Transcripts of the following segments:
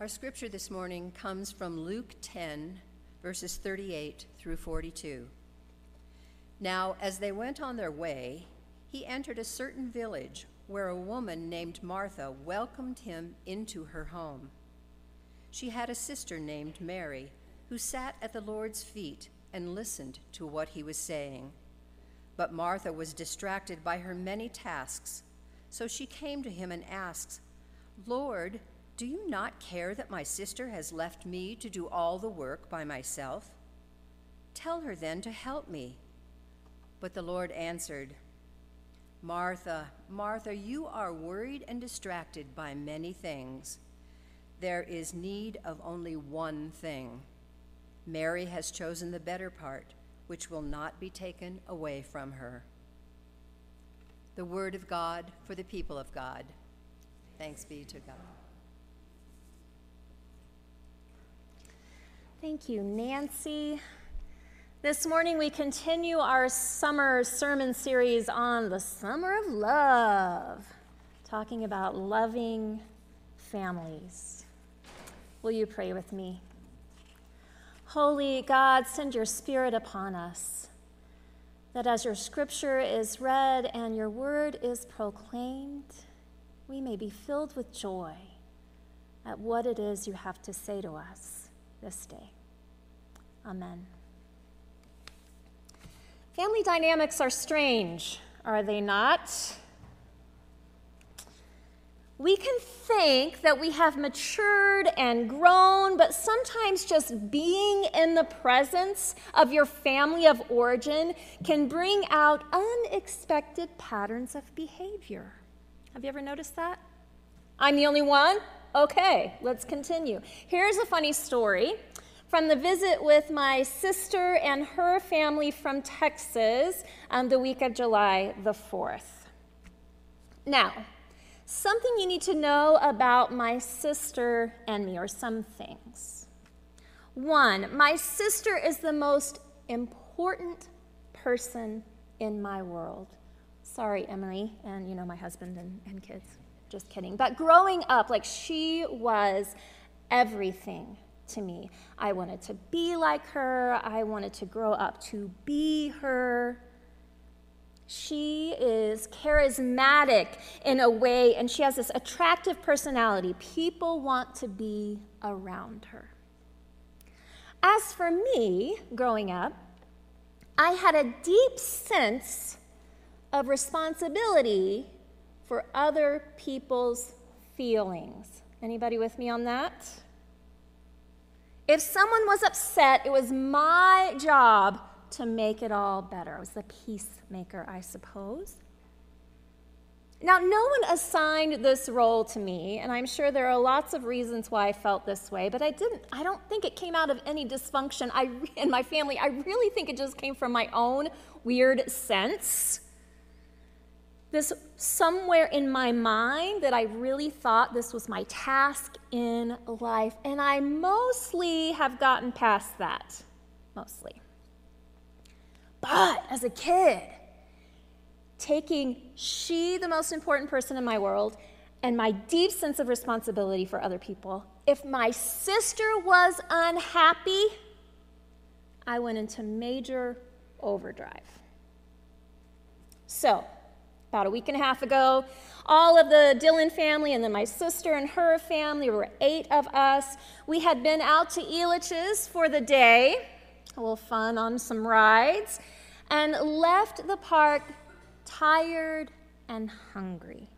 Our scripture this morning comes from Luke 10, verses 38 through 42. Now, as they went on their way, he entered a certain village where a woman named Martha welcomed him into her home. She had a sister named Mary who sat at the Lord's feet and listened to what he was saying. But Martha was distracted by her many tasks, so she came to him and asked, Lord, do you not care that my sister has left me to do all the work by myself? Tell her then to help me. But the Lord answered, Martha, Martha, you are worried and distracted by many things. There is need of only one thing. Mary has chosen the better part, which will not be taken away from her. The word of God for the people of God. Thanks be to God. Thank you, Nancy. This morning we continue our summer sermon series on the summer of love, talking about loving families. Will you pray with me? Holy God, send your spirit upon us, that as your scripture is read and your word is proclaimed, we may be filled with joy at what it is you have to say to us this day. Amen. Family dynamics are strange, are they not? We can think that we have matured and grown, but sometimes just being in the presence of your family of origin can bring out unexpected patterns of behavior. Have you ever noticed that? I'm the only one? Okay, let's continue. Here's a funny story from the visit with my sister and her family from Texas on the week of July the 4th. Now, something you need to know about my sister and me, or some things. One, my sister is the most important person in my world. Sorry, Emily, and you know, my husband and, and kids. Just kidding. But growing up, like she was everything to me. I wanted to be like her, I wanted to grow up to be her. She is charismatic in a way, and she has this attractive personality. People want to be around her. As for me, growing up, I had a deep sense of responsibility for other people's feelings. Anybody with me on that? If someone was upset, it was my job to make it all better. I was the peacemaker, I suppose. Now, no one assigned this role to me, and I'm sure there are lots of reasons why I felt this way, but I didn't I don't think it came out of any dysfunction I, in my family. I really think it just came from my own weird sense this somewhere in my mind that I really thought this was my task in life. And I mostly have gotten past that. Mostly. But as a kid, taking she, the most important person in my world, and my deep sense of responsibility for other people, if my sister was unhappy, I went into major overdrive. So, about a week and a half ago. All of the Dillon family, and then my sister and her family, were eight of us. We had been out to Elitch's for the day, a little fun on some rides, and left the park tired and hungry.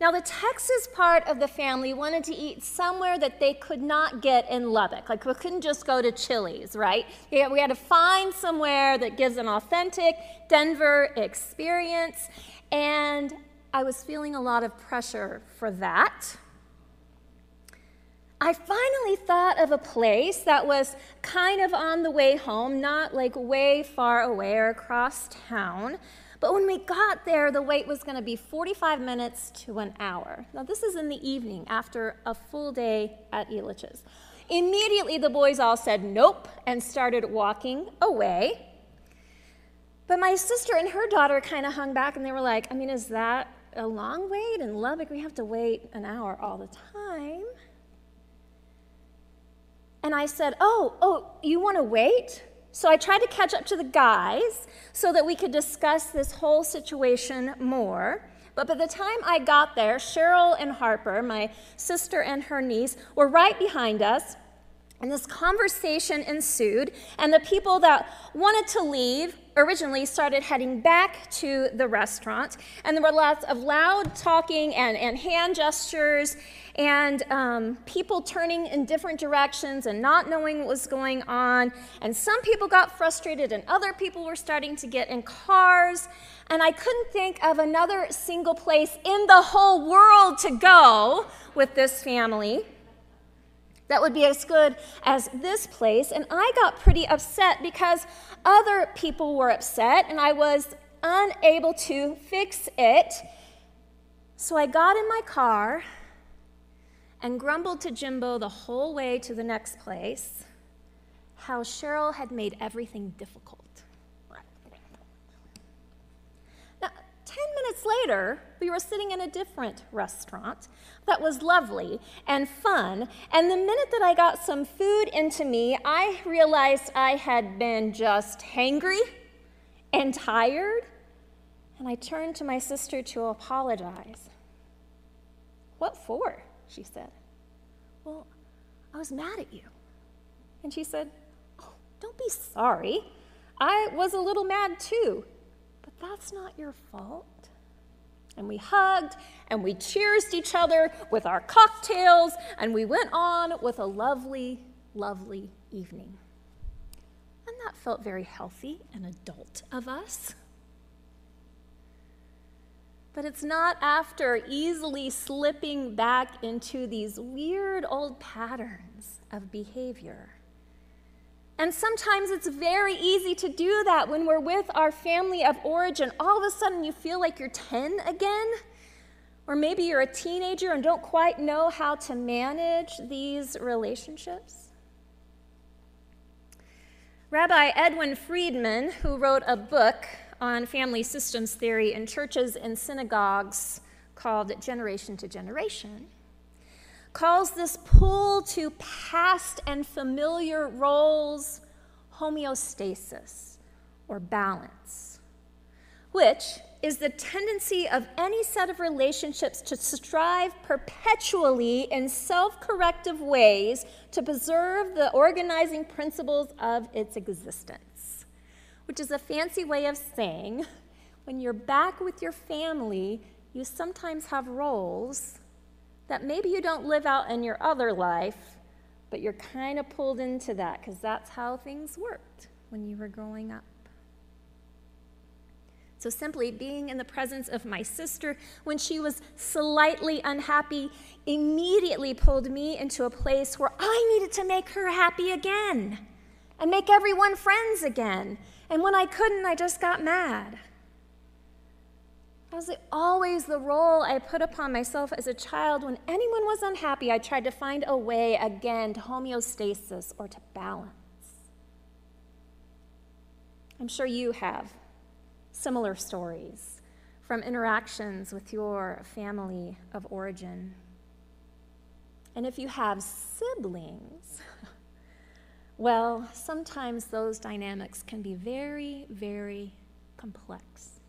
Now, the Texas part of the family wanted to eat somewhere that they could not get in Lubbock. Like, we couldn't just go to Chili's, right? We had to find somewhere that gives an authentic Denver experience. And I was feeling a lot of pressure for that. I finally thought of a place that was kind of on the way home, not like way far away or across town, but when we got there, the wait was going to be 45 minutes to an hour. Now, this is in the evening after a full day at Elitch's. Immediately, the boys all said nope and started walking away. But my sister and her daughter kind of hung back and they were like, I mean, is that a long wait in Lubbock? We have to wait an hour all the time. And I said, Oh, oh, you want to wait? So I tried to catch up to the guys so that we could discuss this whole situation more. But by the time I got there, Cheryl and Harper, my sister and her niece, were right behind us. And this conversation ensued, and the people that wanted to leave originally started heading back to the restaurant. And there were lots of loud talking and, and hand gestures, and um, people turning in different directions and not knowing what was going on. And some people got frustrated, and other people were starting to get in cars. And I couldn't think of another single place in the whole world to go with this family that would be as good as this place. And I got pretty upset because other people were upset and I was unable to fix it. So I got in my car and grumbled to Jimbo the whole way to the next place how Cheryl had made everything difficult. Now, 10 minutes later, we were sitting in a different restaurant that was lovely and fun. And the minute that I got some food into me, I realized I had been just hangry and tired. And I turned to my sister to apologize. What for? She said. Well, I was mad at you. And she said, Oh, don't be sorry. I was a little mad too, that's not your fault. And we hugged and we cheersed each other with our cocktails, and we went on with a lovely, lovely evening. And that felt very healthy and adult of us. But it's not after easily slipping back into these weird old patterns of behavior. And sometimes it's very easy to do that when we're with our family of origin. All of a sudden, you feel like you're 10 again. Or maybe you're a teenager and don't quite know how to manage these relationships. Rabbi Edwin Friedman, who wrote a book on family systems theory in churches and synagogues called Generation to Generation, calls this pull to past and familiar roles homeostasis or balance, which is the tendency of any set of relationships to strive perpetually in self corrective ways to preserve the organizing principles of its existence which is a fancy way of saying when you're back with your family, you sometimes have roles that maybe you don't live out in your other life, but you're kind of pulled into that because that's how things worked when you were growing up. So, simply being in the presence of my sister when she was slightly unhappy immediately pulled me into a place where I needed to make her happy again and make everyone friends again and when I couldn't, I just got mad. That was always the role I put upon myself as a child. When anyone was unhappy, I tried to find a way again to homeostasis or to balance. I'm sure you have similar stories from interactions with your family of origin. And if you have siblings, Well, sometimes those dynamics can be very, very complex.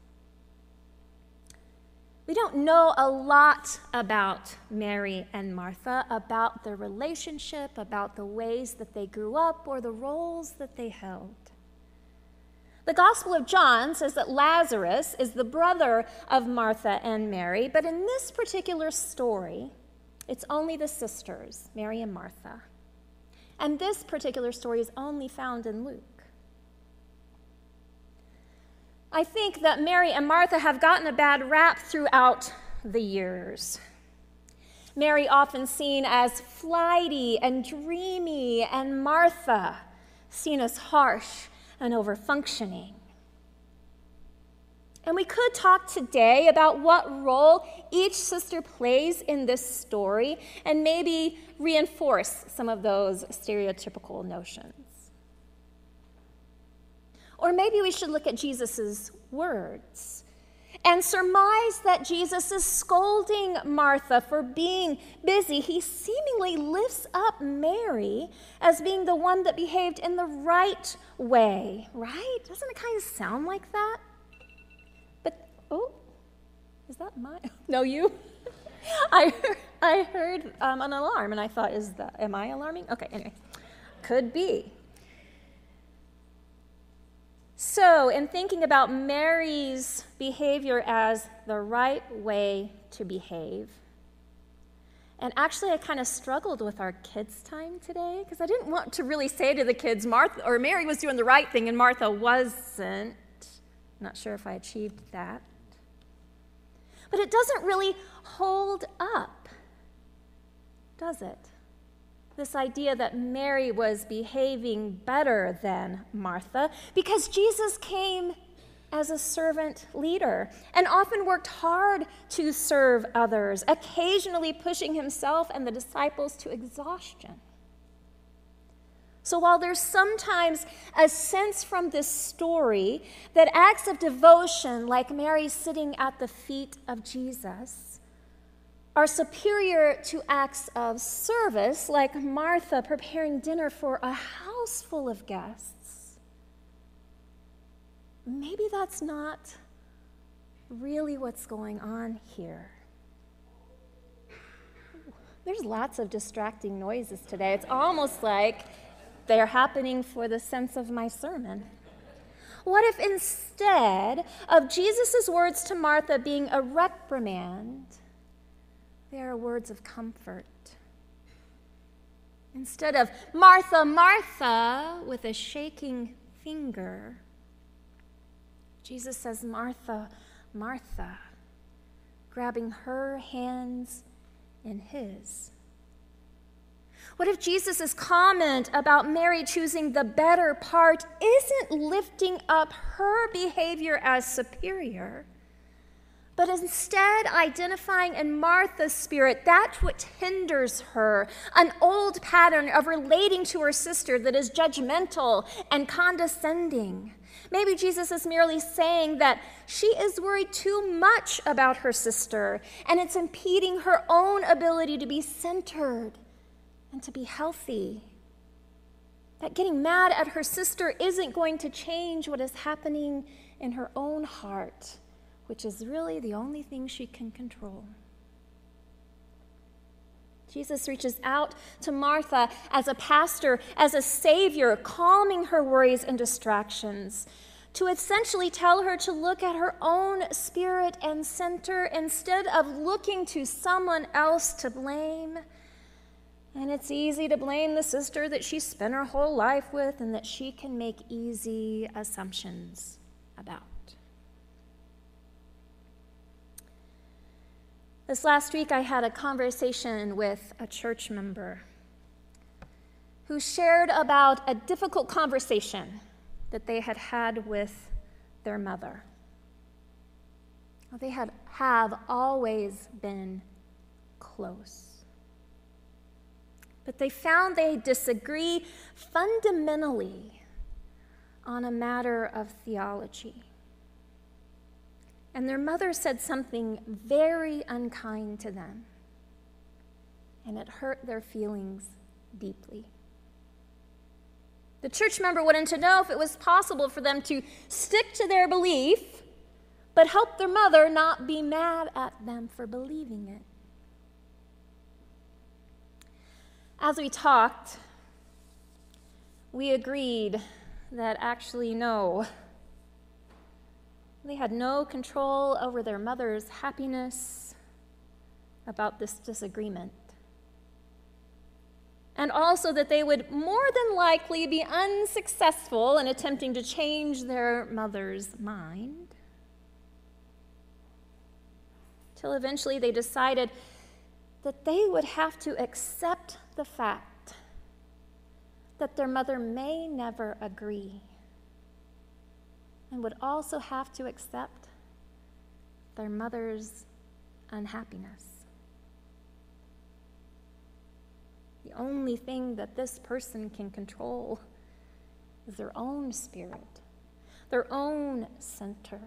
We don't know a lot about Mary and Martha, about their relationship, about the ways that they grew up, or the roles that they held. The Gospel of John says that Lazarus is the brother of Martha and Mary, but in this particular story, it's only the sisters, Mary and Martha. And this particular story is only found in Luke. I think that Mary and Martha have gotten a bad rap throughout the years. Mary often seen as flighty and dreamy, and Martha seen as harsh and overfunctioning. And we could talk today about what role each sister plays in this story and maybe reinforce some of those stereotypical notions. Or maybe we should look at Jesus' words and surmise that Jesus is scolding Martha for being busy, he seemingly lifts up Mary as being the one that behaved in the right way, right? Doesn't it kind of sound like that? But, oh, is that my? No, you? I heard, I heard um, an alarm and I thought, is that, am I alarming? Okay, anyway, could be. So, in thinking about Mary's behavior as the right way to behave, and actually, I kind of struggled with our kids' time today because I didn't want to really say to the kids, Martha or Mary was doing the right thing and Martha wasn't. Not sure if I achieved that. But it doesn't really hold up, does it? This idea that Mary was behaving better than Martha because Jesus came as a servant leader and often worked hard to serve others, occasionally pushing himself and the disciples to exhaustion. So, while there's sometimes a sense from this story that acts of devotion, like Mary sitting at the feet of Jesus, are superior to acts of service, like Martha preparing dinner for a house full of guests. Maybe that's not really what's going on here. There's lots of distracting noises today. It's almost like they're happening for the sense of my sermon. What if instead of Jesus' words to Martha being a reprimand, they are words of comfort. Instead of Martha, Martha, with a shaking finger, Jesus says, Martha, Martha, grabbing her hands in his. What if Jesus' comment about Mary choosing the better part isn't lifting up her behavior as superior? But instead identifying in Martha's spirit that which hinders her, an old pattern of relating to her sister that is judgmental and condescending. Maybe Jesus is merely saying that she is worried too much about her sister and it's impeding her own ability to be centered and to be healthy. That getting mad at her sister isn't going to change what is happening in her own heart which is really the only thing she can control. Jesus reaches out to Martha as a pastor, as a savior, calming her worries and distractions, to essentially tell her to look at her own spirit and center instead of looking to someone else to blame. And it's easy to blame the sister that she spent her whole life with and that she can make easy assumptions about. This last week, I had a conversation with a church member who shared about a difficult conversation that they had had with their mother. They had, have always been close. But they found they disagree fundamentally on a matter of theology. And their mother said something very unkind to them, and it hurt their feelings deeply. The church member wanted to know if it was possible for them to stick to their belief, but help their mother not be mad at them for believing it. As we talked, we agreed that actually, no, they had no control over their mother's happiness about this disagreement. And also that they would more than likely be unsuccessful in attempting to change their mother's mind. Till eventually they decided that they would have to accept the fact that their mother may never agree and would also have to accept their mother's unhappiness. The only thing that this person can control is their own spirit, their own center.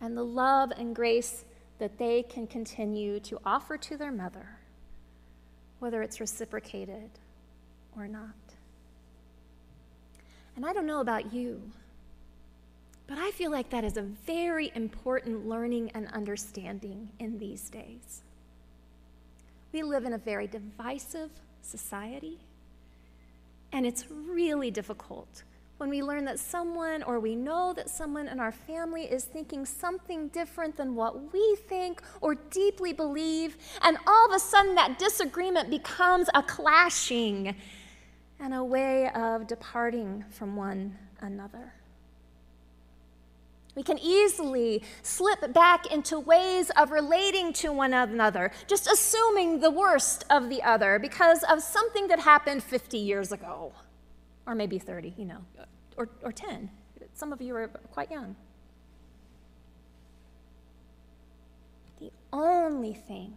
and the love and grace that they can continue to offer to their mother, whether it's reciprocated or not. And I don't know about you, but I feel like that is a very important learning and understanding in these days. We live in a very divisive society, and it's really difficult when we learn that someone or we know that someone in our family is thinking something different than what we think or deeply believe, and all of a sudden that disagreement becomes a clashing and a way of departing from one another. We can easily slip back into ways of relating to one another, just assuming the worst of the other because of something that happened 50 years ago, or maybe 30, you know, or, or 10. Some of you are quite young. The only thing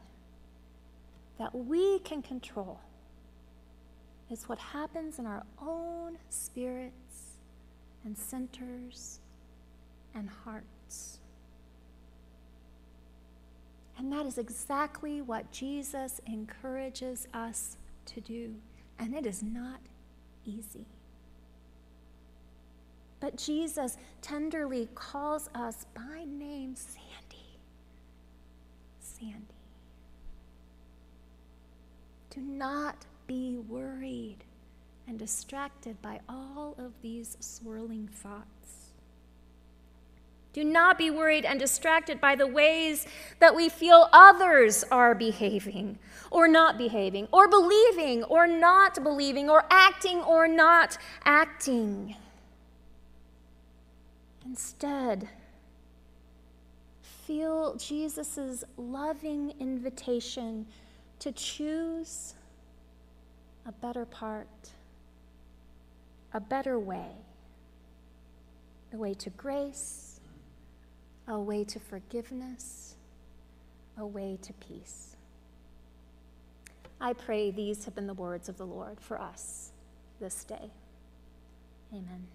that we can control is what happens in our own spirits and centers and hearts. And that is exactly what Jesus encourages us to do. And it is not easy. But Jesus tenderly calls us by name Sandy. Sandy. Do not be worried and distracted by all of these swirling thoughts. Do not be worried and distracted by the ways that we feel others are behaving or not behaving, or believing or not believing, or acting or not acting. Instead, feel Jesus' loving invitation to choose a better part, a better way, the way to grace a way to forgiveness, a way to peace. I pray these have been the words of the Lord for us this day. Amen.